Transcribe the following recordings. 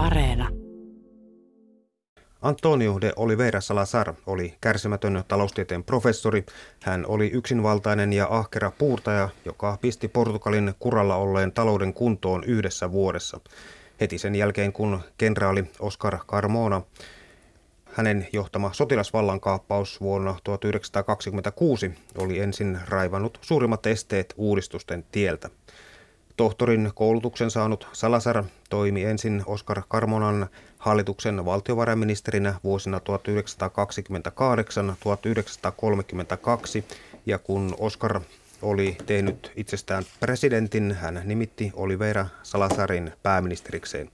Areena. Antonio de Oliveira Salazar oli kärsimätön taloustieteen professori. Hän oli yksinvaltainen ja ahkera puurtaja, joka pisti Portugalin kuralla olleen talouden kuntoon yhdessä vuodessa. Heti sen jälkeen, kun kenraali Oscar Carmona hänen johtama sotilasvallankaappaus vuonna 1926 oli ensin raivannut suurimmat esteet uudistusten tieltä. Tohtorin koulutuksen saanut Salazar toimi ensin Oskar Karmonan hallituksen valtiovarainministerinä vuosina 1928-1932 ja kun Oskar oli tehnyt itsestään presidentin, hän nimitti Oliveira Salazarin pääministerikseen.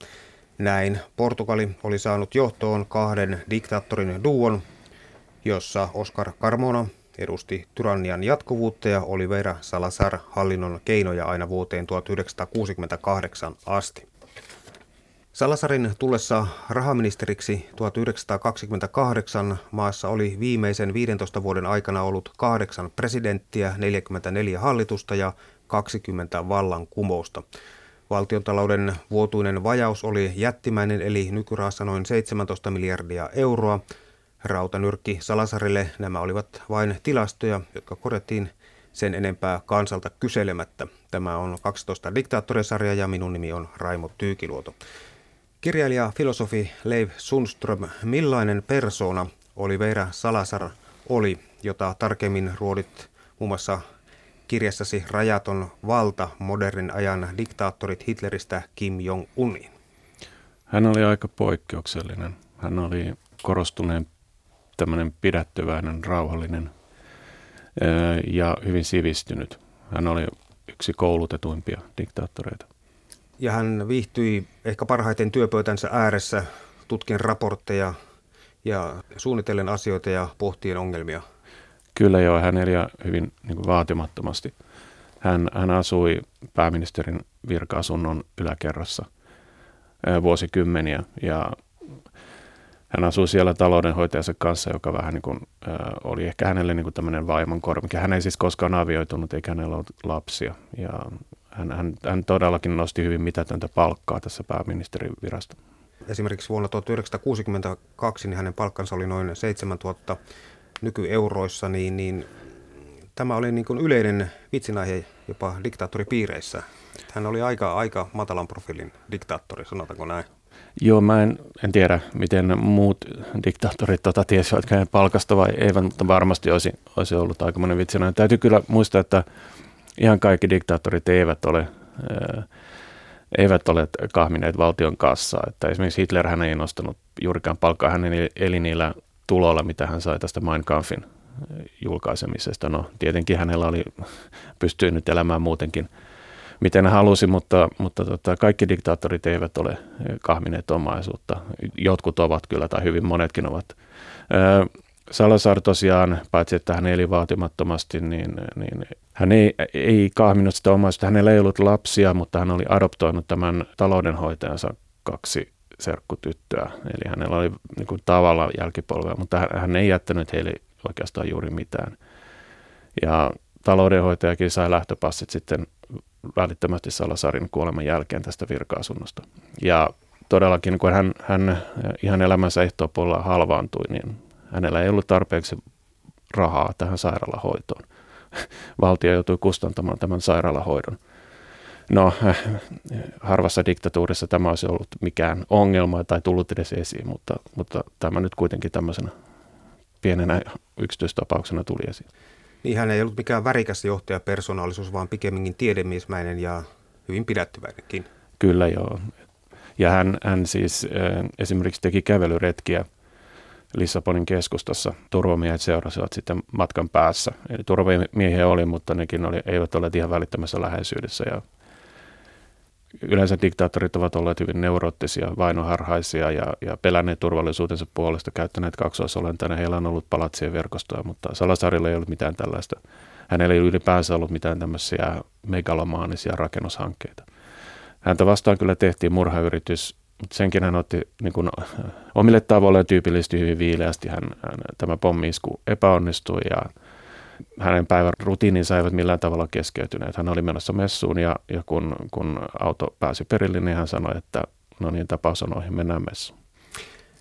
Näin Portugali oli saanut johtoon kahden diktaattorin duon, jossa Oscar Carmona edusti tyrannian jatkuvuutta ja Oliveira Salazar hallinnon keinoja aina vuoteen 1968 asti. Salasarin tullessa rahaministeriksi 1928 maassa oli viimeisen 15 vuoden aikana ollut kahdeksan presidenttiä, 44 hallitusta ja 20 vallankumousta. Valtiontalouden vuotuinen vajaus oli jättimäinen eli nykyrahassa noin 17 miljardia euroa. Rautanyrkki Salasarille nämä olivat vain tilastoja, jotka korjattiin sen enempää kansalta kyselemättä. Tämä on 12 diktaattorisarja ja minun nimi on Raimo Tyykiluoto. Kirjailija filosofi Leif Sundström, millainen persona Oliveira Salasar oli, jota tarkemmin ruodit muun muassa kirjassasi Rajaton valta, modernin ajan diktaattorit Hitleristä Kim Jong-uniin? Hän oli aika poikkeuksellinen. Hän oli korostuneen tämmöinen pidättyväinen, rauhallinen ja hyvin sivistynyt. Hän oli yksi koulutetuimpia diktaattoreita. Ja hän viihtyi ehkä parhaiten työpöytänsä ääressä tutkien raportteja ja suunnitellen asioita ja pohtien ongelmia. Kyllä joo, hän eli hyvin niin kuin vaatimattomasti. Hän, hän asui pääministerin virka-asunnon yläkerrassa vuosikymmeniä ja hän asui siellä taloudenhoitajansa kanssa, joka vähän niin kuin, äh, oli ehkä hänelle niin kuin tämmöinen vaimon kormi. Hän ei siis koskaan avioitunut eikä hänellä ollut lapsia. Ja hän, hän, hän todellakin nosti hyvin mitätöntä palkkaa tässä pääministerin virasta. Esimerkiksi vuonna 1962 niin hänen palkkansa oli noin 7000 nykyeuroissa, niin, niin tämä oli niin kuin yleinen vitsinaihe jopa diktaattoripiireissä. Hän oli aika, aika matalan profiilin diktaattori, sanotaanko näin. Joo, mä en, en tiedä, miten muut diktaattorit tota tiesivät hänen palkasta vai eivät, mutta varmasti olisi, olisi ollut aikamoinen vitsinainen. Täytyy kyllä muistaa, että ihan kaikki diktaattorit eivät ole, eivät ole kahmineet valtion kassaa. Että esimerkiksi Hitler hän ei nostanut juurikaan palkkaa, hän eli niillä tuloilla, mitä hän sai tästä Mein Kampfin julkaisemisesta. No tietenkin hänellä oli, pystyy nyt elämään muutenkin – miten halusi, mutta, mutta tota, kaikki diktaattorit eivät ole kahmineet omaisuutta. Jotkut ovat kyllä, tai hyvin monetkin ovat. Salazar tosiaan, paitsi että hän eli vaatimattomasti, niin, niin hän ei, ei kahminut sitä omaisuutta. Hänellä ei ollut lapsia, mutta hän oli adoptoinut tämän taloudenhoitajansa kaksi serkkutyttöä. Eli hänellä oli niin kuin, tavalla jälkipolvea, mutta hän, hän ei jättänyt heille oikeastaan juuri mitään. Ja taloudenhoitajakin sai lähtöpassit sitten välittömästi Salasarin kuoleman jälkeen tästä virka-asunnosta. Ja todellakin, kun hän, hän ihan elämänsä ehtoopuolella halvaantui, niin hänellä ei ollut tarpeeksi rahaa tähän sairaalahoitoon. Valtio joutui kustantamaan tämän sairaalahoidon. No, harvassa diktatuurissa tämä olisi ollut mikään ongelma tai tullut edes esiin, mutta, mutta tämä nyt kuitenkin tämmöisenä pienenä yksityistapauksena tuli esiin. Niin hän ei ollut mikään värikäs johtajapersoonallisuus, vaan pikemminkin tiedemiesmäinen ja hyvin pidättyväinenkin. Kyllä joo. Ja hän, hän siis äh, esimerkiksi teki kävelyretkiä Lissabonin keskustassa. Turvamiehet seurasivat sitten matkan päässä. Eli turvamiehiä oli, mutta nekin oli, eivät ole ihan välittömässä läheisyydessä. Ja yleensä diktaattorit ovat olleet hyvin neuroottisia, vainoharhaisia ja, ja pelänneet turvallisuutensa puolesta, käyttäneet kaksoisolentana. Heillä on ollut palatsien verkostoa, mutta Salasarilla ei ollut mitään tällaista. Hänellä ei ylipäänsä ollut mitään tämmöisiä megalomaanisia rakennushankkeita. Häntä vastaan kyllä tehtiin murhayritys, mutta senkin hän otti niin kuin, omille tavoilleen tyypillisesti hyvin viileästi. Hän, hän, tämä pommiisku epäonnistui ja hänen päivän rutiininsa eivät millään tavalla keskeytyneet. Hän oli menossa messuun ja, ja kun, kun auto pääsi perille, niin hän sanoi, että no niin, tapaus on ohi, mennään messuun.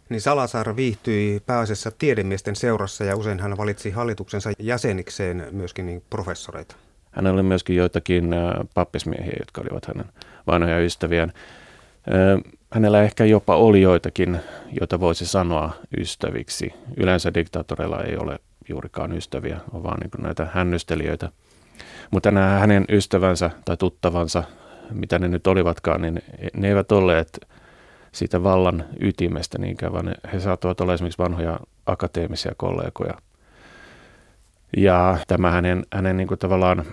Niin Salasaar viihtyi pääasiassa tiedemiesten seurassa ja usein hän valitsi hallituksensa jäsenikseen myöskin niin professoreita. Hänellä oli myöskin joitakin pappismiehiä, jotka olivat hänen vanhoja ystäviään. Hänellä ehkä jopa oli joitakin, joita voisi sanoa ystäviksi. Yleensä diktaattoreilla ei ole juurikaan ystäviä, on vaan niin näitä hännystelijöitä. Mutta nämä hänen ystävänsä tai tuttavansa, mitä ne nyt olivatkaan, niin ne eivät olleet siitä vallan ytimestä niinkään, vaan he saattoivat olla esimerkiksi vanhoja akateemisia kollegoja. Ja tämä hänen, hänen niin kuin tavallaan,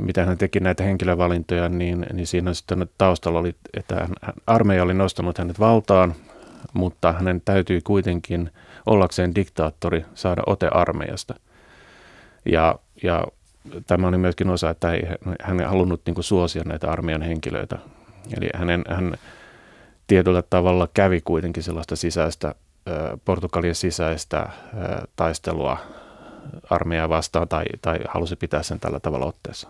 mitä hän teki näitä henkilövalintoja, niin, niin siinä sitten taustalla oli, että hän, armeija oli nostanut hänet valtaan, mutta hänen täytyi kuitenkin ollakseen diktaattori saada ote armeijasta. Ja, ja tämä oli myöskin osa, että hän ei halunnut niin kuin suosia näitä armeijan henkilöitä. Eli hänen, hän tietyllä tavalla kävi kuitenkin sellaista sisäistä, Portugalien sisäistä taistelua armeijaa vastaan tai, tai halusi pitää sen tällä tavalla otteessa.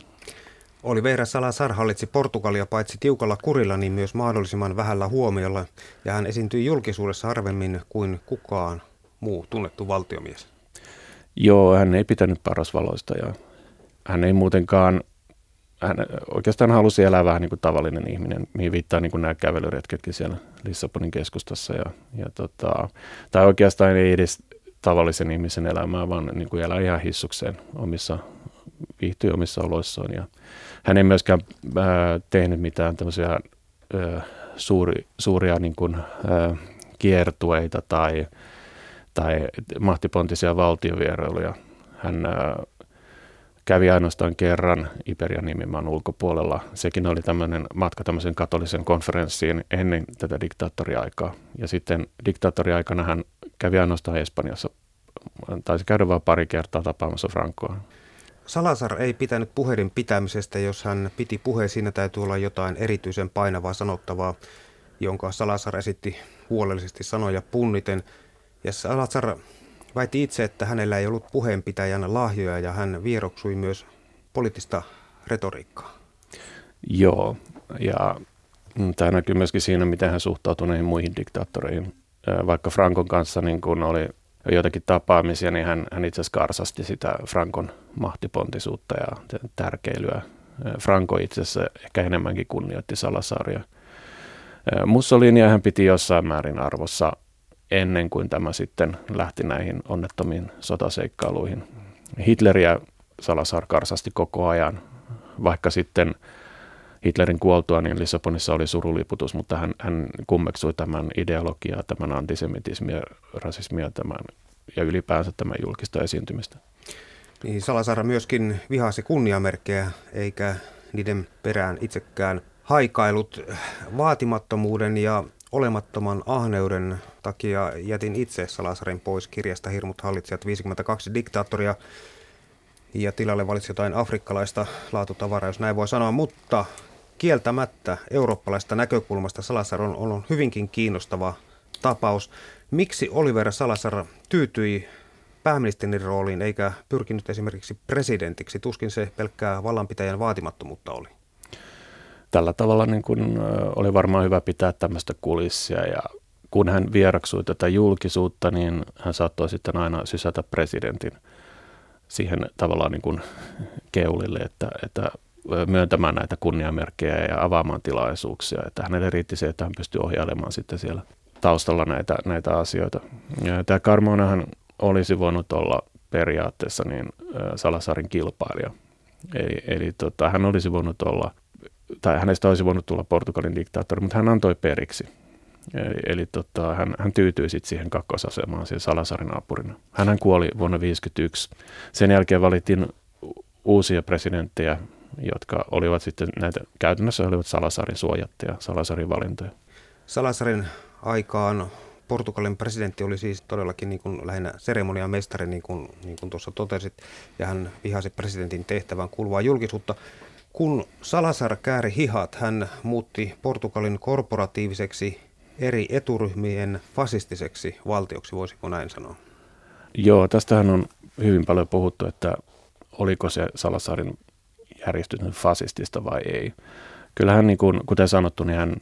Oliveira Salazar hallitsi Portugalia paitsi tiukalla kurilla, niin myös mahdollisimman vähällä huomiolla, ja hän esiintyi julkisuudessa harvemmin kuin kukaan muu tunnettu valtiomies. Joo, hän ei pitänyt parasvaloista ja hän ei muutenkaan, hän oikeastaan halusi elää vähän niin kuin tavallinen ihminen, mihin viittaa niin kuin nämä kävelyretketkin siellä Lissabonin keskustassa. Ja, ja tota, tai oikeastaan ei edes tavallisen ihmisen elämää, vaan niin kuin elää ihan hissukseen omissa, viihtyy omissa oloissaan. Ja hän ei myöskään ää, tehnyt mitään tämmöisiä ää, suuri, suuria niin kuin, ää, kiertueita tai, tai mahtipontisia valtiovierailuja. Hän ää, kävi ainoastaan kerran Iberian nimimaan ulkopuolella. Sekin oli tämmöinen matka tämmöisen katolisen konferenssiin ennen tätä diktaattoriaikaa. Ja sitten diktaattoriaikana hän kävi ainoastaan Espanjassa. Taisi käydä vain pari kertaa tapaamassa Francoa. Salazar ei pitänyt puheiden pitämisestä, jos hän piti puheen, siinä täytyy olla jotain erityisen painavaa sanottavaa, jonka Salazar esitti huolellisesti sanoja punniten. Ja Salazar väitti itse, että hänellä ei ollut puheenpitäjän lahjoja ja hän vieroksui myös poliittista retoriikkaa. Joo, ja tämä näkyy myöskin siinä, miten hän suhtautui näihin muihin diktaattoreihin. Vaikka Frankon kanssa niin kun oli joitakin tapaamisia, niin hän, hän itse asiassa karsasti sitä Frankon mahtipontisuutta ja tärkeilyä. Franco itse asiassa ehkä enemmänkin kunnioitti Salasaria. Mussolinia hän piti jossain määrin arvossa ennen kuin tämä sitten lähti näihin onnettomiin sotaseikkailuihin. Hitleriä Salazar karsasti koko ajan, vaikka sitten Hitlerin kuoltua, niin Lissabonissa oli suruliputus, mutta hän, hän kummeksui tämän ideologiaa, tämän antisemitismia, rasismia tämän, ja ylipäänsä tämän julkista esiintymistä. Niin, Salazar myöskin vihasi kunniamerkkejä, eikä niiden perään itsekään haikailut vaatimattomuuden ja olemattoman ahneuden takia jätin itse Salasarin pois kirjasta Hirmut hallitsijat 52 diktaattoria ja tilalle valitsi jotain afrikkalaista laatutavaraa, jos näin voi sanoa, mutta kieltämättä eurooppalaista näkökulmasta Salasar on ollut hyvinkin kiinnostava tapaus. Miksi Oliver Salasar tyytyi pääministerin rooliin eikä pyrkinyt esimerkiksi presidentiksi? Tuskin se pelkkää vallanpitäjän vaatimattomuutta oli tällä tavalla niin kuin, oli varmaan hyvä pitää tämmöistä kulissia ja kun hän vieraksui tätä julkisuutta, niin hän saattoi sitten aina sysätä presidentin siihen tavallaan niin kuin keulille, että, että myöntämään näitä kunniamerkkejä ja avaamaan tilaisuuksia. Että hänelle riitti se, että hän pystyi ohjailemaan sitten siellä taustalla näitä, näitä asioita. Ja tämä Carmonahan olisi voinut olla periaatteessa niin Salasarin kilpailija. Eli, eli tota, hän olisi voinut olla tai hänestä olisi voinut tulla Portugalin diktaattori, mutta hän antoi periksi. Eli, eli tota, hän, hän tyytyi sitten siihen kakkosasemaan, siihen Salasarin naapurina. Hän kuoli vuonna 1951. Sen jälkeen valittiin uusia presidenttejä, jotka olivat sitten näitä, käytännössä olivat Salasarin suojattuja, Salasarin valintoja. Salasarin aikaan Portugalin presidentti oli siis todellakin niin kuin lähinnä seremoniamestari, niin kuin, niin kuin tuossa totesit, ja hän vihasi presidentin tehtävän kuuluvaa julkisuutta. Kun Salazar kääri hihat, hän muutti Portugalin korporatiiviseksi eri eturyhmien fasistiseksi valtioksi, voisiko näin sanoa? Joo, tästähän on hyvin paljon puhuttu, että oliko se Salasarin järjestys fasistista vai ei. Kyllähän, niin kuin, kuten sanottu, niin hän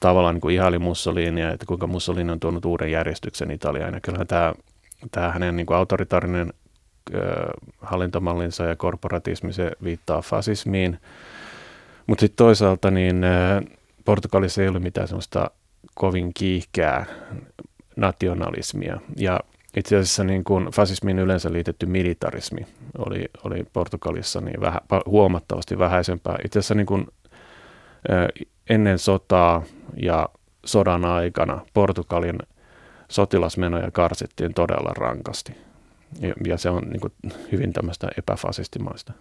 tavallaan niin kuin ihaili Mussolinia, että kuinka Mussolini on tuonut uuden järjestyksen Italiaan. Ja kyllähän tämä, tämä hänen niin kuin autoritaarinen hallintomallinsa ja korporatismi, se viittaa fasismiin. Mutta sitten toisaalta niin Portugalissa ei ole mitään sellaista kovin kiihkää nationalismia. Ja itse asiassa niin kuin fasismiin yleensä liitetty militarismi oli, oli Portugalissa niin vähä, huomattavasti vähäisempää. Itse asiassa niin kuin, ennen sotaa ja sodan aikana Portugalin sotilasmenoja karsittiin todella rankasti. Ja, ja se on niin kuin hyvin tämmöistä epäfasistimaista.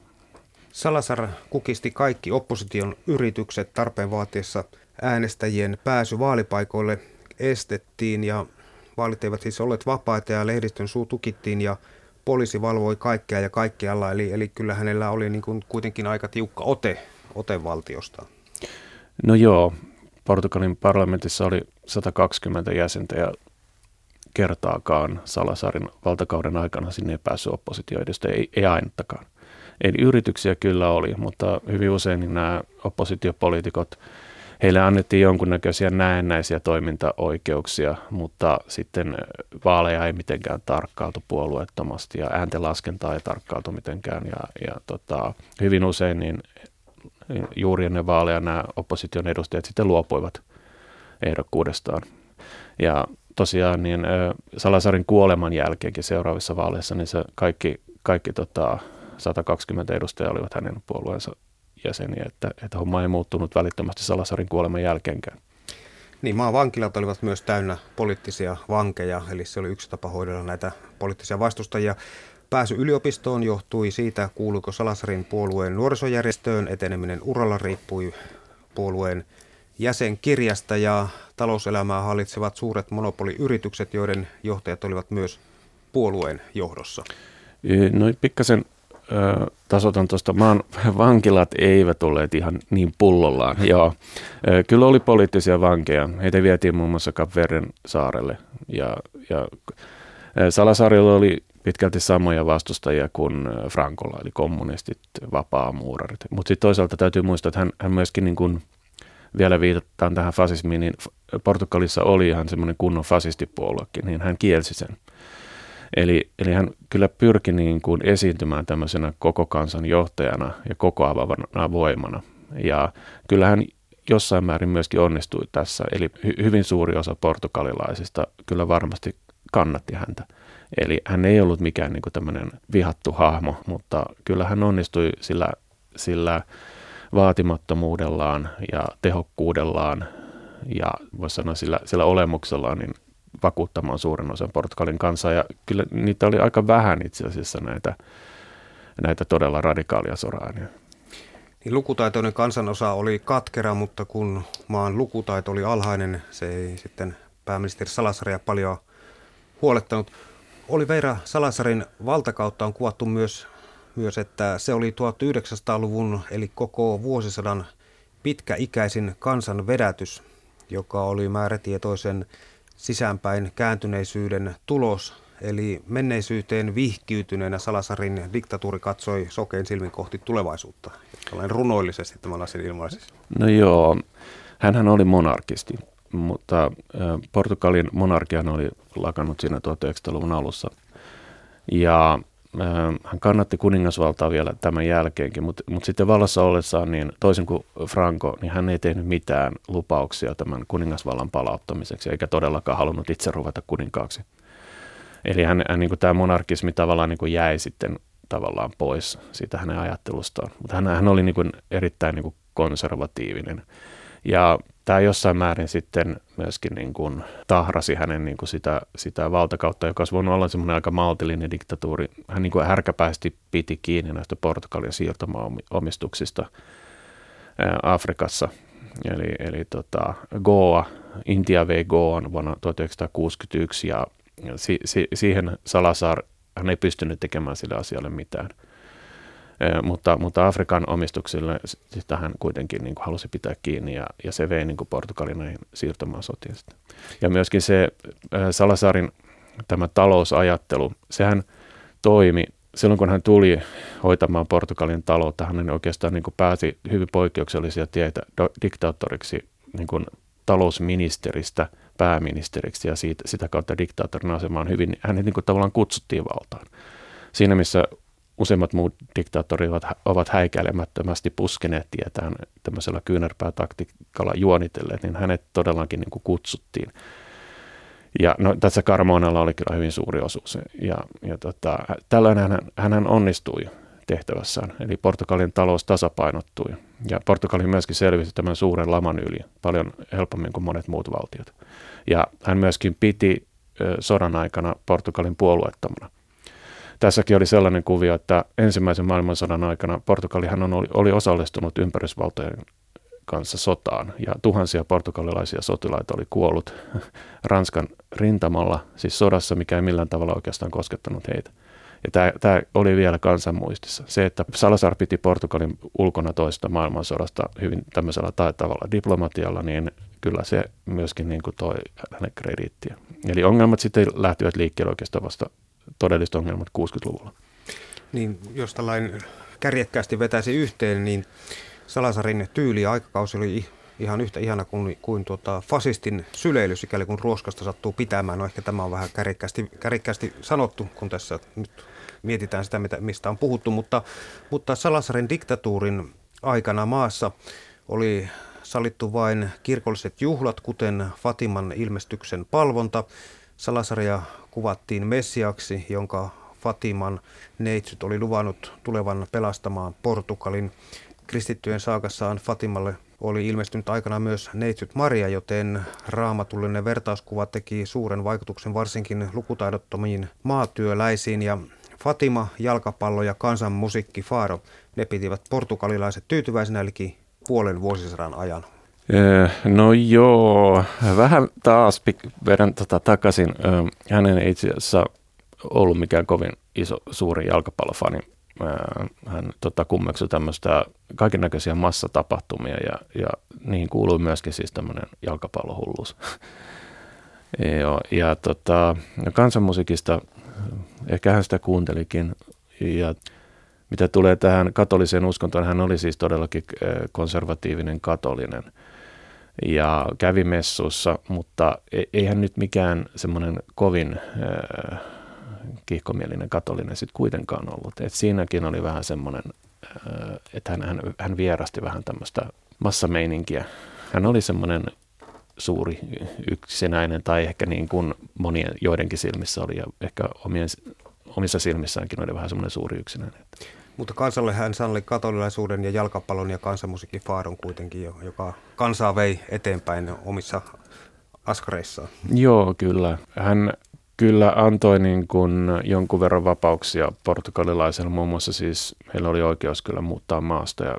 Salasar kukisti kaikki opposition yritykset tarpeen vaatiessa äänestäjien pääsy vaalipaikoille estettiin ja vaalit eivät siis olleet vapaita ja lehdistön suu tukittiin ja poliisi valvoi kaikkea ja kaikkialla. Eli, eli kyllä hänellä oli niin kuin kuitenkin aika tiukka ote, ote valtiosta. No joo, Portugalin parlamentissa oli 120 jäsentä ja kertaakaan Salasarin valtakauden aikana sinne ei päässyt oppositioidusta, ei, ei ainuttakaan. Eli yrityksiä kyllä oli, mutta hyvin usein niin nämä oppositiopoliitikot, heille annettiin jonkunnäköisiä näennäisiä toimintaoikeuksia, mutta sitten vaaleja ei mitenkään tarkkailtu puolueettomasti ja ääntenlaskentaa ei tarkkailtu mitenkään. Ja, ja tota, hyvin usein niin juuri ennen vaaleja nämä opposition edustajat sitten luopuivat ehdokkuudestaan. Ja tosiaan niin Salasarin kuoleman jälkeenkin seuraavissa vaaleissa, niin se kaikki, kaikki tota, 120 edustajaa olivat hänen puolueensa jäseniä, että, että homma ei muuttunut välittömästi Salasarin kuoleman jälkeenkään. Niin, maan vankilat olivat myös täynnä poliittisia vankeja, eli se oli yksi tapa hoidella näitä poliittisia vastustajia. Pääsy yliopistoon johtui siitä, kuuluiko Salasarin puolueen nuorisojärjestöön. Eteneminen uralla riippui puolueen jäsenkirjasta ja talouselämää hallitsevat suuret monopoliyritykset, joiden johtajat olivat myös puolueen johdossa. No pikkasen tasotan tuosta, maan vankilat eivät olleet ihan niin pullollaan. Joo. Kyllä oli poliittisia vankeja. Heitä vietiin muun muassa Kapverden saarelle. Ja, ja Salasaarilla oli pitkälti samoja vastustajia kuin Frankolla, eli kommunistit, vapaamuurarit. Mutta sitten toisaalta täytyy muistaa, että hän, hän myöskin niin kuin, vielä viitataan tähän fasismiin, niin Portugalissa oli ihan semmoinen kunnon fasistipuoluekin, niin hän kielsi sen. Eli, eli hän kyllä pyrki niin kuin esiintymään tämmöisenä koko kansan johtajana ja kokoavana voimana. Ja kyllä hän jossain määrin myöskin onnistui tässä. Eli hy, hyvin suuri osa portugalilaisista kyllä varmasti kannatti häntä. Eli hän ei ollut mikään niin kuin tämmöinen vihattu hahmo, mutta kyllä hän onnistui sillä, sillä vaatimattomuudellaan ja tehokkuudellaan ja voisi sanoa sillä, sillä olemuksellaan niin vakuuttamaan suuren osan Portugalin kanssa. Ja kyllä niitä oli aika vähän itse asiassa näitä, näitä todella radikaalia soraania. Niin lukutaitoinen kansanosa oli katkera, mutta kun maan lukutaito oli alhainen, se ei sitten pääministeri Salasaria paljon huolettanut. Oli Veira Salasarin valtakautta on kuvattu myös, myös, että se oli 1900-luvun eli koko vuosisadan pitkäikäisin kansan vedätys, joka oli määrätietoisen sisäänpäin kääntyneisyyden tulos, eli menneisyyteen vihkiytyneenä Salasarin diktatuuri katsoi sokein silmin kohti tulevaisuutta. Olen runoillisesti tämän asian ilmaisisi. No joo, hänhän oli monarkisti, mutta Portugalin monarkian oli lakannut siinä 1900-luvun alussa. Ja hän kannatti kuningasvaltaa vielä tämän jälkeenkin, mutta, mutta sitten vallassa ollessaan, niin toisin kuin Franco, niin hän ei tehnyt mitään lupauksia tämän kuningasvallan palauttamiseksi, eikä todellakaan halunnut itse ruveta kuninkaaksi. Eli hän, hän niin kuin tämä monarkismi tavallaan niin kuin jäi sitten tavallaan pois siitä hänen ajattelustaan. Mutta hän, hän oli niin kuin erittäin niin kuin konservatiivinen. Ja tämä jossain määrin sitten myöskin niin kuin tahrasi hänen niin kuin sitä, sitä valtakautta, joka olisi voinut olla semmoinen aika maltillinen diktatuuri. Hän niin kuin härkäpäisesti piti kiinni näistä Portugalin siirtomaaomistuksista Afrikassa. Eli, eli tota, Goa, Intia vei Goan vuonna 1961 ja si, si, siihen Salazar hän ei pystynyt tekemään sille asialle mitään – mutta, mutta Afrikan omistuksille sitä hän kuitenkin niin kuin halusi pitää kiinni ja, ja se vei niin kuin Portugalin näihin siirtomaasotiin. Ja myöskin se Salasarin tämä talousajattelu, sehän toimi silloin kun hän tuli hoitamaan Portugalin taloutta, hän oikeastaan niin kuin pääsi hyvin poikkeuksellisia tietä diktaattoriksi niin kuin talousministeristä pääministeriksi ja siitä, sitä kautta diktaattorin asemaan hyvin, hänet niin kuin tavallaan kutsuttiin valtaan. Siinä missä useimmat muut diktaattorit ovat, ovat häikäilemättömästi puskeneet tietään tämmöisellä kyynärpäätaktiikalla juonitelleet, niin hänet todellakin niin kuin kutsuttiin. Ja no, tässä Carmonalla oli kyllä hyvin suuri osuus. Ja, ja tota, tällöin hän, hän onnistui tehtävässään. Eli Portugalin talous tasapainottui. Ja Portugali myöskin selvisi tämän suuren laman yli paljon helpommin kuin monet muut valtiot. Ja hän myöskin piti sodan aikana Portugalin puolueettomana. Tässäkin oli sellainen kuvio, että ensimmäisen maailmansodan aikana Portugalihan on, oli, osallistunut ympärysvaltojen kanssa sotaan ja tuhansia portugalilaisia sotilaita oli kuollut Ranskan rintamalla, siis sodassa, mikä ei millään tavalla oikeastaan koskettanut heitä. Ja tämä, tämä oli vielä kansanmuistissa. Se, että Salazar piti Portugalin ulkona toista maailmansodasta hyvin tämmöisellä taitavalla diplomatialla, niin kyllä se myöskin niin kuin toi hänen krediittiä. Eli ongelmat sitten lähtivät liikkeelle oikeastaan vasta todelliset ongelmat 60-luvulla. Niin, jos tällainen kärjekkäästi vetäisi yhteen, niin Salasarin tyyli ja aikakausi oli ihan yhtä ihana kuin, kuin tuota fasistin syleily, sikäli kun ruoskasta sattuu pitämään. No ehkä tämä on vähän kärjekkäästi, kärjekkäästi sanottu, kun tässä nyt mietitään sitä, mitä, mistä on puhuttu, mutta, mutta Salasarin diktatuurin aikana maassa oli sallittu vain kirkolliset juhlat, kuten Fatiman ilmestyksen palvonta. Salasaria kuvattiin messiaksi, jonka Fatiman neitsyt oli luvannut tulevan pelastamaan Portugalin. Kristittyjen saakassaan Fatimalle oli ilmestynyt aikana myös Neitsyt Maria, joten raamatullinen vertauskuva teki suuren vaikutuksen varsinkin lukutaidottomiin maatyöläisiin ja Fatima, jalkapallo ja kansanmusiikki Faro, ne pitivät portugalilaiset tyytyväisenä eli puolen vuosisadan ajan. Eh, no joo, vähän taas vedän tota takaisin. Hänen ei itse asiassa ollut mikään kovin iso, suuri jalkapallofani. Hän tota, kummeksui tämmöistä kaiken näköisiä massatapahtumia ja, ja niihin kuului myöskin siis tämmöinen jalkapallohulluus. Joo, ja tota, no kansanmusiikista, ehkä hän sitä kuuntelikin. Ja mitä tulee tähän katoliseen uskontoon, hän oli siis todellakin konservatiivinen katolinen – ja kävi messussa, mutta e-, eihän nyt mikään semmoinen kovin äh, kihkomielinen katolinen sitten kuitenkaan ollut. Et siinäkin oli vähän semmoinen, äh, että hän, hän, hän vierasti vähän tämmöistä massameininkiä. Hän oli semmoinen suuri yksinäinen tai ehkä niin kuin monien joidenkin silmissä oli ja ehkä omien, omissa silmissäänkin oli vähän semmoinen suuri yksinäinen. Mutta kansalle hän salli katolilaisuuden ja jalkapallon ja kansanmusiikin faaron kuitenkin, joka kansaa vei eteenpäin omissa askareissaan. Joo, kyllä. Hän kyllä antoi niin kuin jonkun verran vapauksia portugalilaisille. Muun muassa siis heillä oli oikeus kyllä muuttaa maasta ja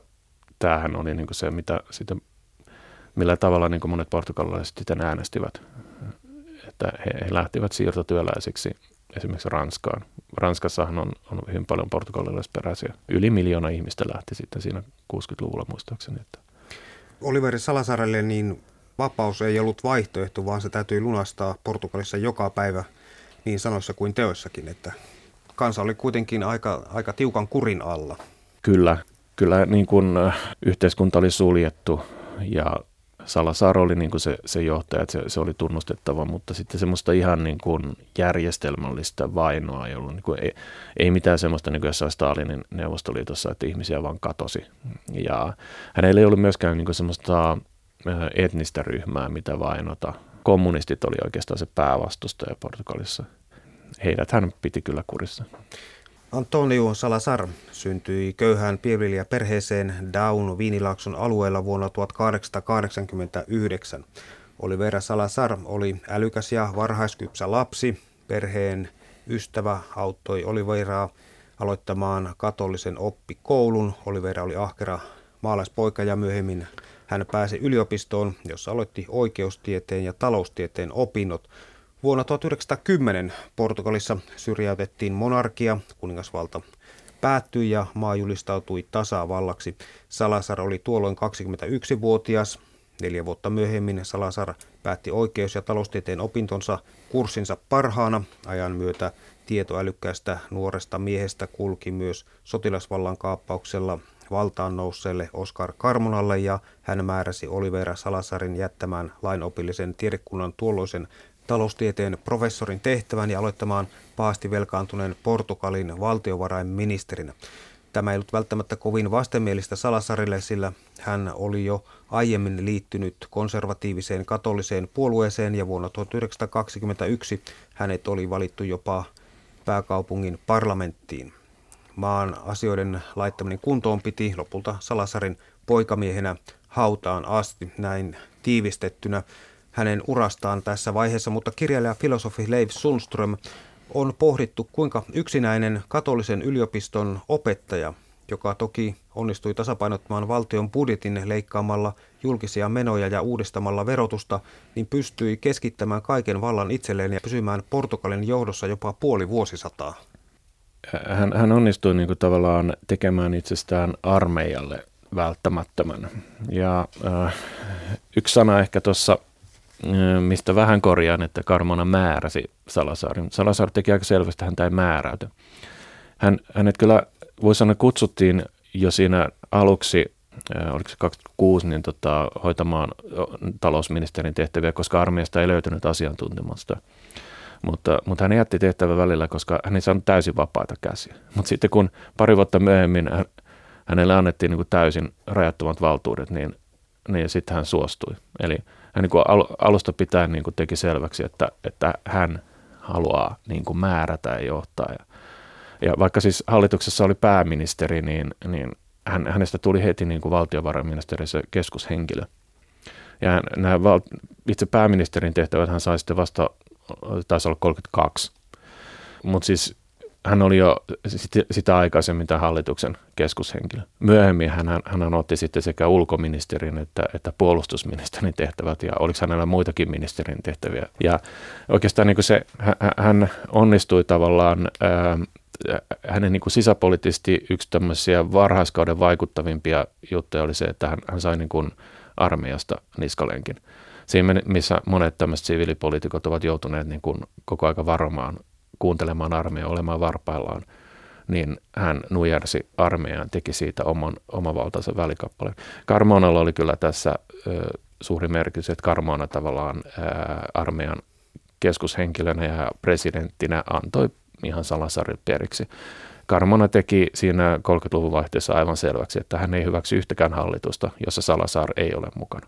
tämähän oli niin kuin se, mitä sitten, millä tavalla niin kuin monet portugalilaiset sitten äänestivät. Että he, he lähtivät siirtotyöläisiksi esimerkiksi Ranskaan. Ranskassahan on, on hyvin paljon portugalilaisperäisiä. Yli miljoona ihmistä lähti sitten siinä 60-luvulla muistaakseni. Että. Oliveri Salasarelle niin vapaus ei ollut vaihtoehto, vaan se täytyy lunastaa Portugalissa joka päivä niin sanoissa kuin teoissakin, että kansa oli kuitenkin aika, aika tiukan kurin alla. Kyllä, kyllä niin kuin yhteiskunta oli suljettu ja Salazar oli niin kuin se, se johtaja, että se, se oli tunnustettava, mutta sitten semmoista ihan niin kuin järjestelmällistä vainoa ollut. Niin kuin ei, ei mitään semmoista niin kuin jossain Stalinin Neuvostoliitossa, että ihmisiä vaan katosi. Ja hänellä ei ollut myöskään niin kuin semmoista etnistä ryhmää, mitä vainota. Kommunistit oli oikeastaan se päävastustaja Portugalissa. Heidät hän piti kyllä kurissa. Antonio Salazar syntyi köyhään perheeseen Daun Viinilaakson alueella vuonna 1889. Olivera Salazar oli älykäs ja varhaiskypsä lapsi. Perheen ystävä auttoi Oliveraa aloittamaan katolisen oppikoulun. Olivera oli ahkera maalaispoika ja myöhemmin hän pääsi yliopistoon, jossa aloitti oikeustieteen ja taloustieteen opinnot. Vuonna 1910 Portugalissa syrjäytettiin monarkia, kuningasvalta päättyi ja maa julistautui tasavallaksi. Salasar oli tuolloin 21-vuotias. Neljä vuotta myöhemmin Salasar päätti oikeus- ja taloustieteen opintonsa kurssinsa parhaana. Ajan myötä tieto älykkäästä nuoresta miehestä kulki myös sotilasvallan kaappauksella valtaan nousseelle Oskar Karmonalle ja hän määräsi Olivera Salasarin jättämään lainopillisen tiedekunnan tuolloisen taloustieteen professorin tehtävän ja aloittamaan paasti velkaantuneen Portugalin valtiovarainministerinä. Tämä ei ollut välttämättä kovin vastenmielistä Salasarille, sillä hän oli jo aiemmin liittynyt konservatiiviseen katoliseen puolueeseen ja vuonna 1921 hänet oli valittu jopa pääkaupungin parlamenttiin. Maan asioiden laittaminen kuntoon piti lopulta Salasarin poikamiehenä hautaan asti, näin tiivistettynä hänen urastaan tässä vaiheessa, mutta kirjailija filosofi Leif Sundström on pohdittu, kuinka yksinäinen katolisen yliopiston opettaja, joka toki onnistui tasapainottamaan valtion budjetin leikkaamalla julkisia menoja ja uudistamalla verotusta, niin pystyi keskittämään kaiken vallan itselleen ja pysymään Portugalin johdossa jopa puoli vuosisataa. Hän, hän onnistui niin kuin tavallaan tekemään itsestään armeijalle välttämättömän. Ja äh, yksi sana ehkä tuossa mistä vähän korjaan, että Karmona määräsi Salasarin. Salasar teki aika selvästi, häntä ei määräyty. Hän, hänet kyllä, voi sanoa, kutsuttiin jo siinä aluksi, oliko se 26, niin tota, hoitamaan talousministerin tehtäviä, koska armeijasta ei löytynyt asiantuntemusta. Mutta, mutta hän jätti tehtävän välillä, koska hän ei saanut täysin vapaita käsiä. Mutta sitten kun pari vuotta myöhemmin hänelle annettiin niin kuin täysin rajattomat valtuudet, niin, niin sitten hän suostui. Eli hän niin kuin alusta pitäen niin kuin teki selväksi, että, että hän haluaa niin kuin määrätä ja johtaa. Ja, ja vaikka siis hallituksessa oli pääministeri, niin, niin hän, hänestä tuli heti niin kuin valtiovarainministeriössä keskushenkilö. Ja hän, nämä val, itse pääministerin tehtävät hän sai sitten vasta, taisi olla 32. Mutta siis hän oli jo sitä, aikaisemmin tämän hallituksen keskushenkilö. Myöhemmin hän, hän otti sitten sekä ulkoministerin että, että puolustusministerin tehtävät ja oliko hänellä muitakin ministerin tehtäviä. Ja oikeastaan niin kuin se, hän onnistui tavallaan, ää, hänen niin kuin sisäpoliittisesti yksi tämmöisiä varhaiskauden vaikuttavimpia juttuja oli se, että hän, hän sai niin kuin armeijasta niskalenkin. Siinä, missä monet tämmöiset siviilipoliitikot ovat joutuneet niin kuin koko aika varomaan kuuntelemaan armeijaa, olemaan varpaillaan, niin hän nujersi armeijan, teki siitä oman, omavaltaisen välikappaleen. Karmonalla oli kyllä tässä ö, suuri merkitys, että Karmona tavallaan ö, armeijan keskushenkilönä ja presidenttinä antoi ihan Salasarin periksi. Karmona teki siinä 30-luvun vaihteessa aivan selväksi, että hän ei hyväksy yhtäkään hallitusta, jossa Salasar ei ole mukana.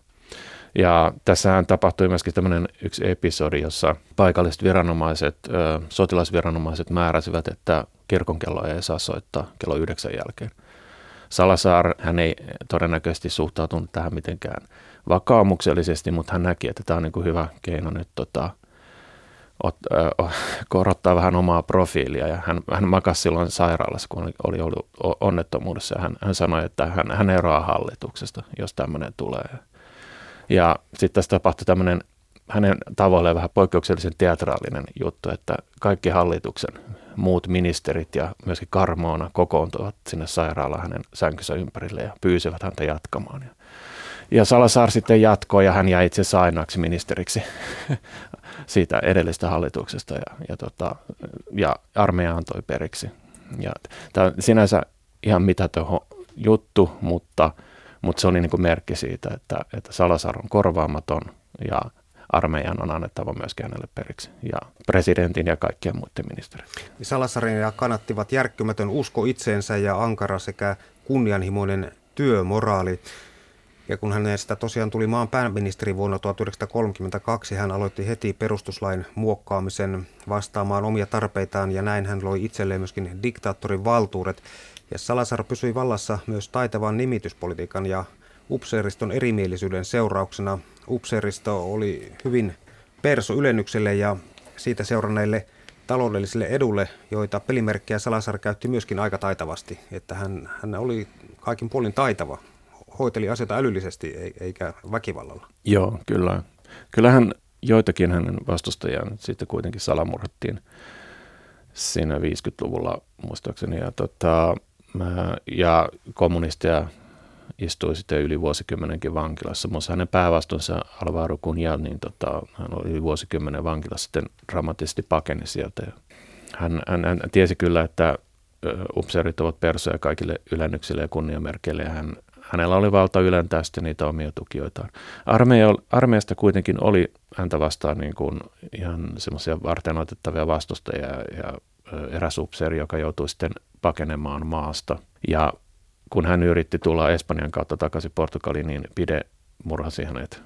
Ja tässähän tapahtui myöskin tämmöinen yksi episodi, jossa paikalliset viranomaiset, sotilasviranomaiset määräsivät, että kirkonkelloa ei saa soittaa kello yhdeksän jälkeen. Salasaar, hän ei todennäköisesti suhtautunut tähän mitenkään vakaumuksellisesti, mutta hän näki, että tämä on niin kuin hyvä keino nyt tota, ot, ö, korottaa vähän omaa profiilia. Ja hän, hän makasi silloin sairaalassa, kun oli, oli ollut onnettomuudessa. Ja hän, hän sanoi, että hän, hän eroaa hallituksesta, jos tämmöinen tulee. Ja sitten tässä tapahtui tämmöinen hänen tavoilleen vähän poikkeuksellisen teatraalinen juttu, että kaikki hallituksen muut ministerit ja myöskin Karmoona kokoontuivat sinne sairaalaan hänen sänkynsä ympärille ja pyysivät häntä jatkamaan. Ja, Salasaar sitten jatkoi ja hän jäi itse asiassa ainoaksi ministeriksi siitä edellisestä hallituksesta ja, ja, tota, ja armeija antoi periksi. Ja tämä on sinänsä ihan mitätön juttu, mutta – mutta se oli niin kuin merkki siitä, että, että Salazar on korvaamaton ja armeijan on annettava myös hänelle periksi ja presidentin ja kaikkien muiden ministerien. Salasarin ja kannattivat järkkymätön usko itseensä ja ankara sekä kunnianhimoinen työmoraali. Ja kun hänestä tosiaan tuli maan pääministeri vuonna 1932, hän aloitti heti perustuslain muokkaamisen vastaamaan omia tarpeitaan ja näin hän loi itselleen myöskin diktaattorin valtuudet. Ja Salazar pysyi vallassa myös taitavan nimityspolitiikan ja upseeriston erimielisyyden seurauksena. Upseeristo oli hyvin perso ylennykselle ja siitä seuranneille taloudellisille edulle, joita pelimerkkejä Salazar käytti myöskin aika taitavasti. Että hän, hän oli kaikin puolin taitava, hoiteli asioita älyllisesti eikä väkivallalla. Joo, kyllä. Kyllähän joitakin hänen vastustajan sitten kuitenkin salamurhattiin siinä 50-luvulla muistaakseni. Ja tota, ja kommunisteja istui sitten yli vuosikymmenenkin vankilassa. Mutta hänen päävastunsa Alvaro Cunhal, niin tota, hän oli yli vuosikymmenen vankilassa, sitten dramaattisesti pakeni sieltä. Hän, hän, hän tiesi kyllä, että, upseerit ovat persoja kaikille ylennyksille ja kunniamerkeille ja hän, hänellä oli valta ylentää sitten niitä omia tukijoitaan. Armeija, armeijasta kuitenkin oli häntä vastaan niin kuin ihan semmoisia varten otettavia vastustajia ja eräs upseeri, joka joutui sitten pakenemaan maasta. Ja kun hän yritti tulla Espanjan kautta takaisin Portugaliin, niin Pide murhasi hänet.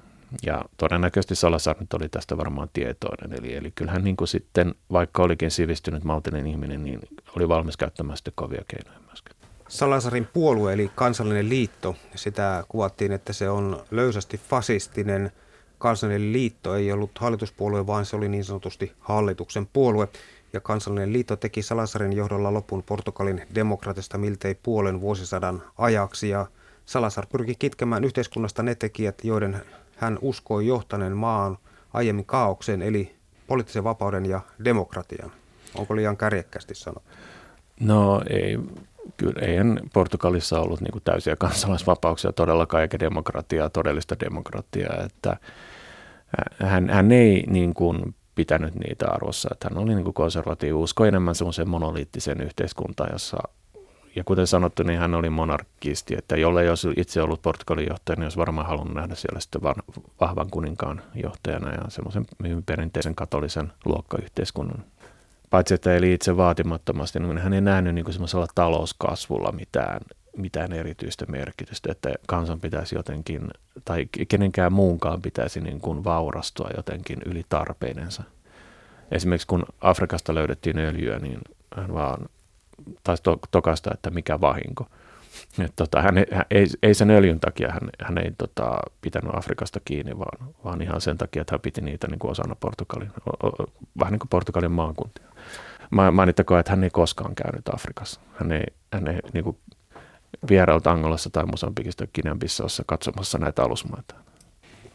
Ja todennäköisesti Salazar nyt oli tästä varmaan tietoinen. Eli, eli kyllähän niin kuin sitten, vaikka olikin sivistynyt maltillinen ihminen, niin oli valmis käyttämään sitten kovia keinoja myöskin. Salasarin puolue eli kansallinen liitto, sitä kuvattiin, että se on löysästi fasistinen. Kansallinen liitto ei ollut hallituspuolue, vaan se oli niin sanotusti hallituksen puolue. Ja kansallinen liitto teki Salasarin johdolla lopun Portugalin demokratista miltei puolen vuosisadan ajaksi. Ja Salazar pyrki kitkemään yhteiskunnasta ne tekijät, joiden hän uskoi johtaneen maan aiemmin kaaukseen, eli poliittisen vapauden ja demokratian. Onko liian kärjekkästi sanottu? No ei, kyllä ei Portugalissa ollut niin täysiä kansalaisvapauksia todellakaan, eikä demokratiaa, todellista demokratiaa, että hän, hän ei niin kuin pitänyt niitä arvossa, että hän oli niin konservatiivi, usko enemmän semmoiseen monoliittiseen yhteiskuntaan, jossa ja kuten sanottu, niin hän oli monarkisti, että jolle olisi itse ollut Portugalin johtaja, niin olisi varmaan halunnut nähdä siellä sitten vahvan kuninkaan johtajana ja semmoisen hyvin perinteisen katolisen luokkayhteiskunnan. Paitsi että eli itse vaatimattomasti, niin hän ei nähnyt niin semmoisella talouskasvulla mitään, mitään erityistä merkitystä, että kansan pitäisi jotenkin, tai kenenkään muunkaan pitäisi niin kuin vaurastua jotenkin yli tarpeidensa. Esimerkiksi kun Afrikasta löydettiin öljyä, niin hän vaan taisi to, tokasta, että mikä vahinko. Et tota, hän, hän, ei, ei sen öljyn takia hän, hän ei tota, pitänyt Afrikasta kiinni, vaan, vaan ihan sen takia, että hän piti niitä niin kuin osana Portugalin, vähän niin kuin Portugalin maakuntia. Mainittakoon, että hän ei koskaan käynyt Afrikassa. Hän ei, hän ei niin kuin vierailta Angolassa tai Mosambikista Kinean-Bissaussa katsomassa näitä alusmaita.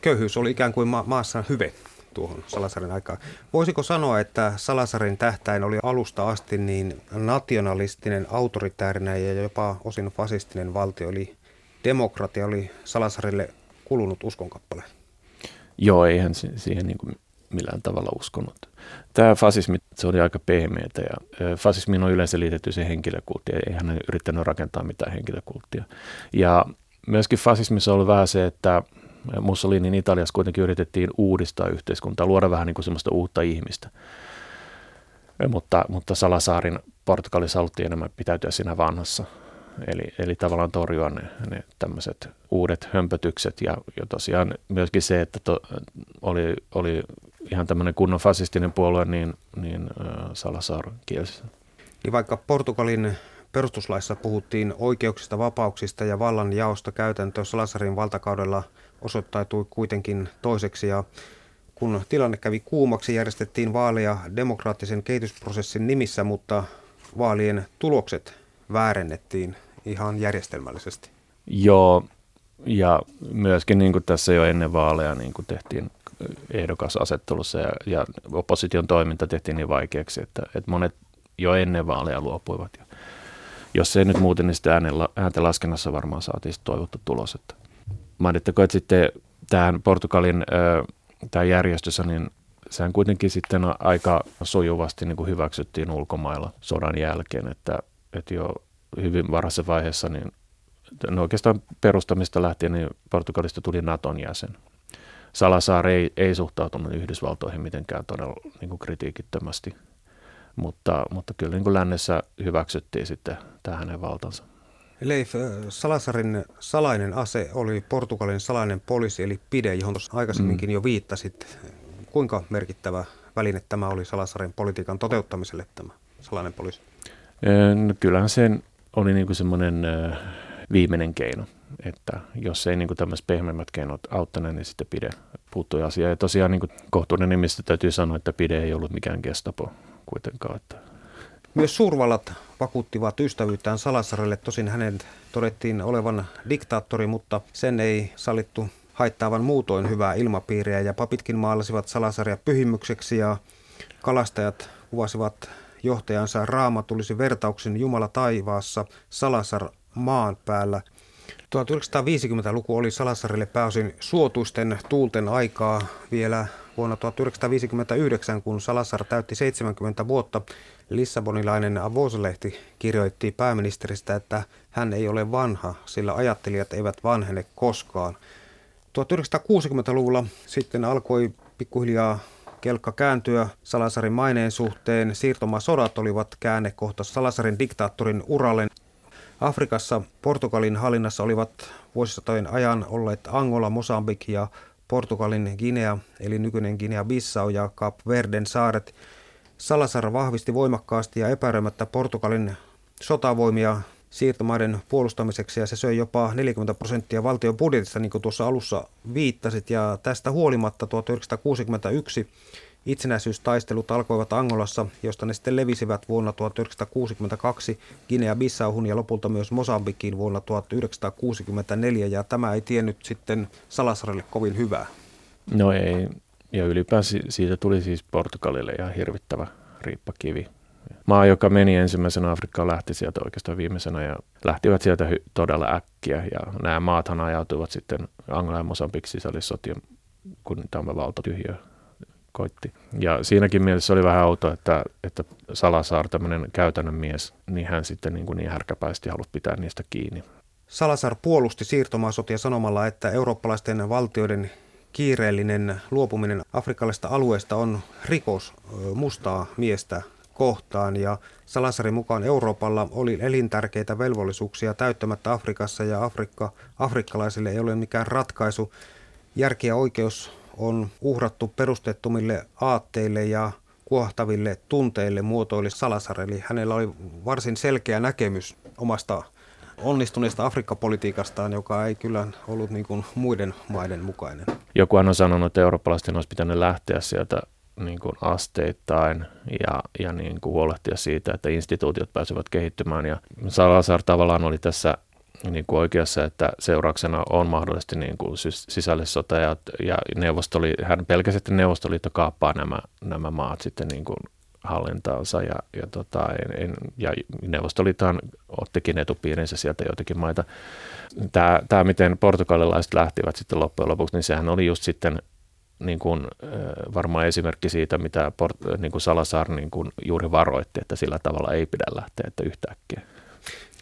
Köyhyys oli ikään kuin ma- maassa hyve tuohon Salasarin aikaan. Voisiko sanoa, että Salasarin tähtäin oli alusta asti niin nationalistinen, autoritäärinen ja jopa osin fasistinen valtio, eli demokratia oli Salasarille kulunut uskonkappale? Joo, eihän siihen niin kuin millään tavalla uskonut. Tämä fasismi, se oli aika pehmeätä ja fasismiin on yleensä liitetty se henkilökultti, ei hän yrittänyt rakentaa mitään henkilökulttia. Ja myöskin fasismissa ollut vähän se, että Mussolinin Italiassa kuitenkin yritettiin uudistaa yhteiskuntaa, luoda vähän niin kuin semmoista uutta ihmistä. Mutta, mutta Salasaarin Portugalissa haluttiin enemmän pitäytyä siinä vanhassa. Eli, eli tavallaan torjua ne, ne tämmöiset uudet hömpötykset ja, ja tosiaan myöskin se, että to, oli, oli ihan tämmöinen kunnon fasistinen puolue, niin, niin äh, Salazar kielsi Niin vaikka Portugalin perustuslaissa puhuttiin oikeuksista, vapauksista ja vallan jaosta käytäntö Salasarin valtakaudella osoittautui kuitenkin toiseksi. Ja kun tilanne kävi kuumaksi, järjestettiin vaaleja demokraattisen kehitysprosessin nimissä, mutta vaalien tulokset väärennettiin ihan järjestelmällisesti. Joo, ja myöskin niin kuin tässä jo ennen vaaleja niin kuin tehtiin ehdokasasettelussa ja, ja opposition toiminta tehtiin niin vaikeaksi, että, että monet jo ennen vaaleja luopuivat. Ja jos ei nyt muuten, niin sitten äänten laskennassa varmaan saatiin toivottu tulos. Että mainittako, että sitten tähän Portugalin tämä järjestössä, niin sehän kuitenkin sitten aika sujuvasti niin kuin hyväksyttiin ulkomailla sodan jälkeen, että, että jo hyvin varhaisessa vaiheessa, niin no oikeastaan perustamista lähtien, niin Portugalista tuli Naton jäsen. Salazar ei, ei suhtautunut Yhdysvaltoihin mitenkään todella niin kuin kritiikittömästi, mutta, mutta kyllä niin kuin lännessä hyväksyttiin sitten tämä hänen valtansa. Leif, Salasarin salainen ase oli Portugalin salainen poliisi, eli PIDE, johon tuossa aikaisemminkin mm. jo viittasit. Kuinka merkittävä väline tämä oli Salasarin politiikan toteuttamiselle tämä salainen poliisi? No, kyllähän se oli niin kuin semmoinen viimeinen keino, että jos ei niin kuin tämmöiset pehmeämmät keinot auttaneet, niin sitten PIDE puuttui asiaan. Ja tosiaan niin kohtuuden nimistä täytyy sanoa, että PIDE ei ollut mikään gestapo kuitenkaan, että myös suurvallat vakuuttivat ystävyyttään Salasarille, tosin hänen todettiin olevan diktaattori, mutta sen ei sallittu haittaavan muutoin hyvää ilmapiiriä ja papitkin maalasivat Salasaria pyhimykseksi ja kalastajat kuvasivat johtajansa raamatulisi vertauksen Jumala taivaassa, Salasar maan päällä. 1950-luku oli Salasarille pääosin suotuisten tuulten aikaa vielä vuonna 1959, kun Salasar täytti 70 vuotta. Lissabonilainen Avoslehti kirjoitti pääministeristä, että hän ei ole vanha, sillä ajattelijat eivät vanhene koskaan. 1960-luvulla sitten alkoi pikkuhiljaa kelkka kääntyä Salasarin maineen suhteen. Siirtomasodat olivat käännekohta Salasarin diktaattorin uralle. Afrikassa Portugalin hallinnassa olivat vuosisatojen ajan olleet Angola, Mosambik ja Portugalin Guinea, eli nykyinen Guinea-Bissau ja Cap Verden saaret. Salasar vahvisti voimakkaasti ja epäröimättä Portugalin sotavoimia siirtomaiden puolustamiseksi ja se söi jopa 40 prosenttia valtion budjetista, niin kuin tuossa alussa viittasit. Ja tästä huolimatta 1961 itsenäisyystaistelut alkoivat Angolassa, josta ne sitten levisivät vuonna 1962 Guinea-Bissauhun ja lopulta myös Mosambikiin vuonna 1964. Ja tämä ei tiennyt sitten Salasarille kovin hyvää. No ei, ja ylipäänsä siitä tuli siis Portugalille ihan hirvittävä riippakivi maa, joka meni ensimmäisenä Afrikkaan, lähti sieltä oikeastaan viimeisenä ja lähtivät sieltä hy- todella äkkiä. Ja nämä maathan ajautuivat sitten Anglia ja Mosambik sisällissotien, kun tämä valtatyhjö koitti. Ja siinäkin mielessä oli vähän outo, että, että Salasaar, tämmöinen käytännön mies, niin hän sitten niin, kuin niin härkäpäisesti halusi pitää niistä kiinni. Salasar puolusti siirtomaasotia sanomalla, että eurooppalaisten valtioiden kiireellinen luopuminen afrikkalaisesta alueesta on rikos mustaa miestä kohtaan ja Salasarin mukaan Euroopalla oli elintärkeitä velvollisuuksia täyttämättä Afrikassa ja Afrikka, afrikkalaisille ei ole mikään ratkaisu. Järki ja oikeus on uhrattu perustettumille aatteille ja kuohtaville tunteille muotoili Salasar. Eli hänellä oli varsin selkeä näkemys omasta onnistuneesta Afrikka-politiikastaan, joka ei kyllä ollut niin kuin muiden maiden mukainen. Joku on sanonut, että eurooppalaisten olisi pitänyt lähteä sieltä niin kuin asteittain ja, ja niin kuin huolehtia siitä, että instituutiot pääsevät kehittymään. Ja Salazar tavallaan oli tässä niin kuin oikeassa, että seurauksena on mahdollisesti niin kuin sisällissota ja, ja neuvostoli, hän pelkäsi, että Neuvostoliitto kaappaa nämä, nämä maat sitten niin kuin hallintaansa ja, ja, tota, en, ja Neuvostoliittohan ottikin etupiirinsä sieltä joitakin maita. Tämä, tämä, miten portugalilaiset lähtivät sitten loppujen lopuksi, niin sehän oli just sitten niin kuin, varmaan esimerkki siitä, mitä Port, niin kuin Salazar niin kuin juuri varoitti, että sillä tavalla ei pidä lähteä, että yhtäkkiä.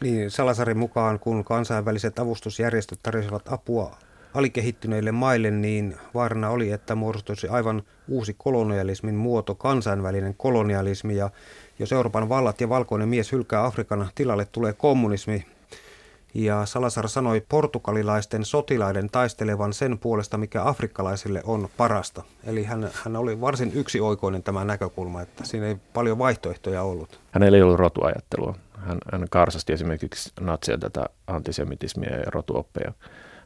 Niin, Salasarin mukaan, kun kansainväliset avustusjärjestöt tarjosivat apua alikehittyneille maille, niin vaarana oli, että muodostuisi aivan uusi kolonialismin muoto, kansainvälinen kolonialismi. Ja jos Euroopan vallat ja valkoinen mies hylkää Afrikan tilalle, tulee kommunismi, ja Salasar sanoi portugalilaisten sotilaiden taistelevan sen puolesta, mikä afrikkalaisille on parasta. Eli hän, hän oli varsin yksioikoinen tämä näkökulma, että siinä ei paljon vaihtoehtoja ollut. Hänellä ei ollut rotuajattelua. Hän, hän karsasti esimerkiksi natsia tätä antisemitismiä ja rotuoppeja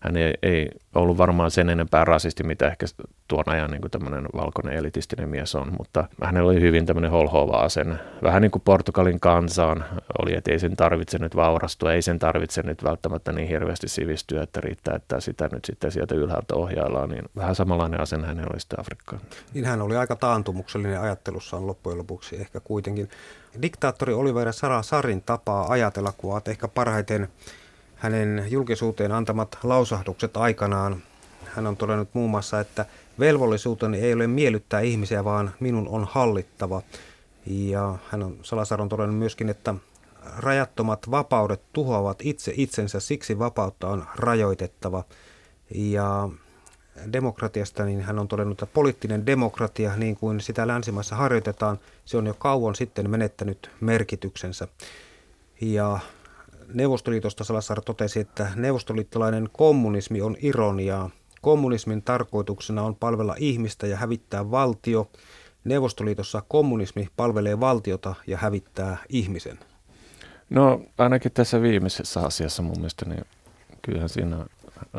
hän ei, ei ollut varmaan sen enempää rasisti, mitä ehkä tuon ajan niin tämmöinen valkoinen elitistinen mies on, mutta hänellä oli hyvin tämmöinen holhoava asenne. Vähän niin kuin Portugalin kansaan oli, että ei sen tarvitse nyt vaurastua, ei sen tarvitse nyt välttämättä niin hirveästi sivistyä, että riittää, että sitä nyt sitten sieltä ylhäältä ohjaillaan, niin vähän samanlainen asenne hänellä oli sitten Afrikkaan. Niin hän oli aika taantumuksellinen ajattelussaan loppujen lopuksi ehkä kuitenkin. Diktaattori Oliveira Sara Sarin tapaa ajatella kuvat ehkä parhaiten hänen julkisuuteen antamat lausahdukset aikanaan. Hän on todennut muun muassa, että velvollisuuteni ei ole miellyttää ihmisiä, vaan minun on hallittava. Ja hän on, Salasar on todennut myöskin, että rajattomat vapaudet tuhoavat itse itsensä, siksi vapautta on rajoitettava. Ja demokratiasta, niin hän on todennut, että poliittinen demokratia, niin kuin sitä länsimaissa harjoitetaan, se on jo kauan sitten menettänyt merkityksensä. Ja Neuvostoliitosta Salasar totesi, että neuvostoliittolainen kommunismi on ironiaa. Kommunismin tarkoituksena on palvella ihmistä ja hävittää valtio. Neuvostoliitossa kommunismi palvelee valtiota ja hävittää ihmisen. No ainakin tässä viimeisessä asiassa mun mielestä, niin kyllähän siinä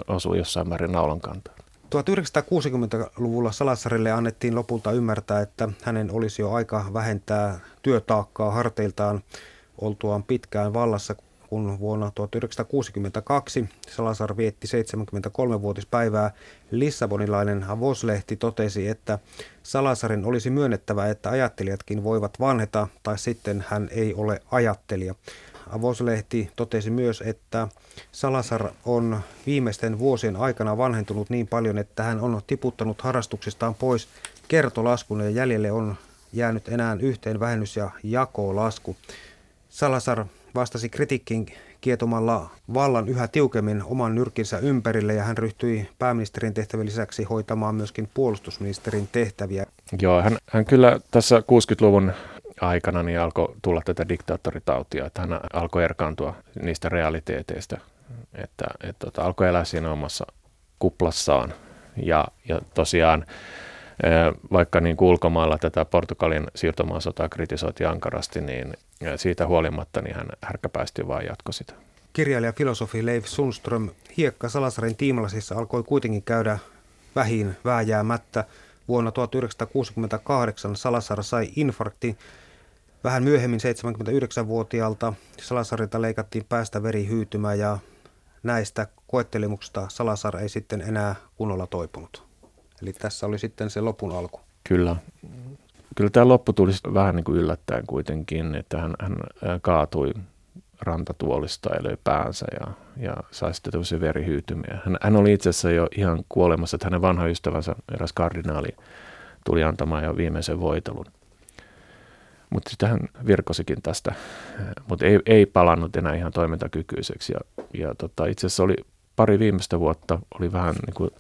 osuu jossain määrin naulan kantaa. 1960-luvulla Salassarille annettiin lopulta ymmärtää, että hänen olisi jo aika vähentää työtaakkaa harteiltaan oltuaan pitkään vallassa, kun vuonna 1962 Salasar vietti 73-vuotispäivää, Lissabonilainen Voslehti totesi, että Salasarin olisi myönnettävä, että ajattelijatkin voivat vanheta tai sitten hän ei ole ajattelija. Avoslehti totesi myös, että Salasar on viimeisten vuosien aikana vanhentunut niin paljon, että hän on tiputtanut harrastuksistaan pois kertolaskun ja jäljelle on jäänyt enää yhteen vähennys- ja jakolasku. Salasar vastasi kritiikkiin kietomalla vallan yhä tiukemmin oman nyrkinsä ympärille ja hän ryhtyi pääministerin tehtävän lisäksi hoitamaan myöskin puolustusministerin tehtäviä. Joo, hän, hän kyllä tässä 60-luvun aikana niin alkoi tulla tätä diktaattoritautia, että hän alkoi erkaantua niistä realiteeteista, että, että että alkoi elää siinä omassa kuplassaan ja, ja tosiaan vaikka niin ulkomailla tätä Portugalin siirtomaasotaa kritisoitiin ankarasti, niin siitä huolimatta niin hän härkäpäisesti vaan jatkoi sitä. Kirjailija filosofi Leif Sundström Hiekka Salasarin tiimalasissa alkoi kuitenkin käydä vähin vääjäämättä. Vuonna 1968 Salasar sai infarkti. Vähän myöhemmin 79-vuotiaalta Salasarilta leikattiin päästä verihyytymä ja näistä koettelemuksista Salasar ei sitten enää kunnolla toipunut. Eli tässä oli sitten se lopun alku. Kyllä. Kyllä tämä loppu tuli vähän niin kuin yllättäen kuitenkin, että hän, hän kaatui rantatuolista ja löi päänsä ja, ja sai sitten tämmöisiä verihyytymiä. Hän, hän oli itse asiassa jo ihan kuolemassa, että hänen vanha ystävänsä, eräs kardinaali, tuli antamaan jo viimeisen voitelun. Mutta sitten hän virkosikin tästä, mutta ei, ei palannut enää ihan toimintakykyiseksi. Ja, ja tota, itse asiassa oli pari viimeistä vuotta oli vähän niin kuin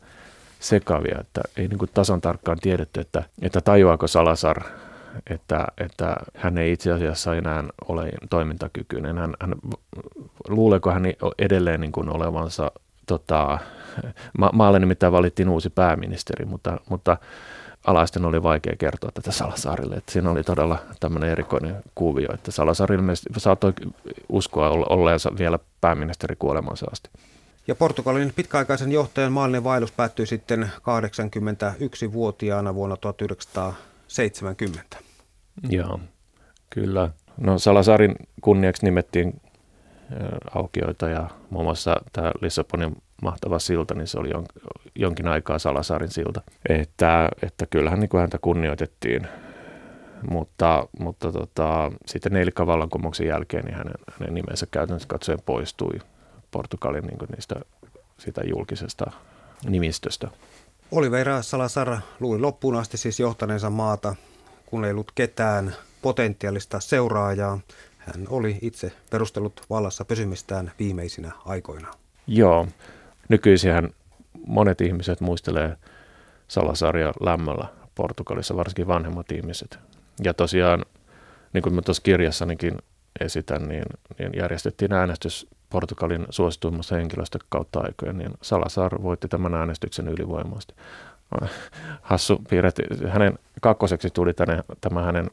sekavia, että ei niin kuin tasan tarkkaan tiedetty, että, että tajuaako Salasar, että, että hän ei itse asiassa enää ole toimintakykyinen. Hän, hän, luuleeko hän edelleen niin kuin olevansa, tota, ma- maalle nimittäin valittiin uusi pääministeri, mutta, mutta alaisten oli vaikea kertoa tätä Salasaarille. Että siinä oli todella tämmöinen erikoinen kuvio, että Salasar ilmeisesti saattoi uskoa olleensa vielä pääministeri kuolemansa asti. Ja Portugalin pitkäaikaisen johtajan maallinen vaellus päättyi sitten 81-vuotiaana vuonna 1970. Joo, kyllä. No Salasarin kunniaksi nimettiin aukioita ja muun muassa tämä Lissabonin mahtava silta, niin se oli jonkin aikaa Salasarin silta. Että, että kyllähän niin kuin häntä kunnioitettiin, mutta, mutta tota, sitten neljäkän vallankumouksen jälkeen niin hänen, hänen nimensä käytännössä katsoen poistui Portugalin niin niistä, sitä julkisesta nimistöstä. Oliveira Salazar luuli loppuun asti siis johtaneensa maata, kun ei ollut ketään potentiaalista seuraajaa. Hän oli itse perustellut vallassa pysymistään viimeisinä aikoina. Joo, nykyisinhän monet ihmiset muistelee Salasaria lämmöllä Portugalissa, varsinkin vanhemmat ihmiset. Ja tosiaan, niin kuin mä tuossa kirjassanikin esitän, niin, niin järjestettiin äänestys Portugalin suosituimmassa henkilöstä kautta aikojen, niin Salazar voitti tämän äänestyksen ylivoimaisesti. Hassu piirre, hänen kakkoseksi tuli tänne, tämä hänen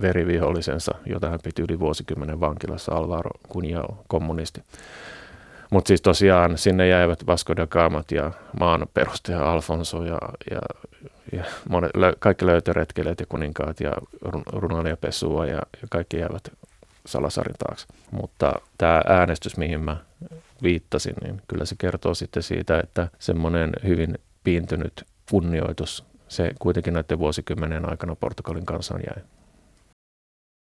verivihollisensa, jota hän piti yli vuosikymmenen vankilassa, Alvaro Cunhao, kommunisti. Mutta siis tosiaan sinne jäivät Vasco da Gamat ja maan perustaja Alfonso ja, ja, ja monet, kaikki löytöretkeilijät ja kuninkaat ja runoilija Pesua ja, ja kaikki jäivät Salasarin taakse. Mutta tämä äänestys, mihin mä viittasin, niin kyllä se kertoo sitten siitä, että semmoinen hyvin piintynyt kunnioitus, se kuitenkin näiden vuosikymmenen aikana Portugalin kansan jäi.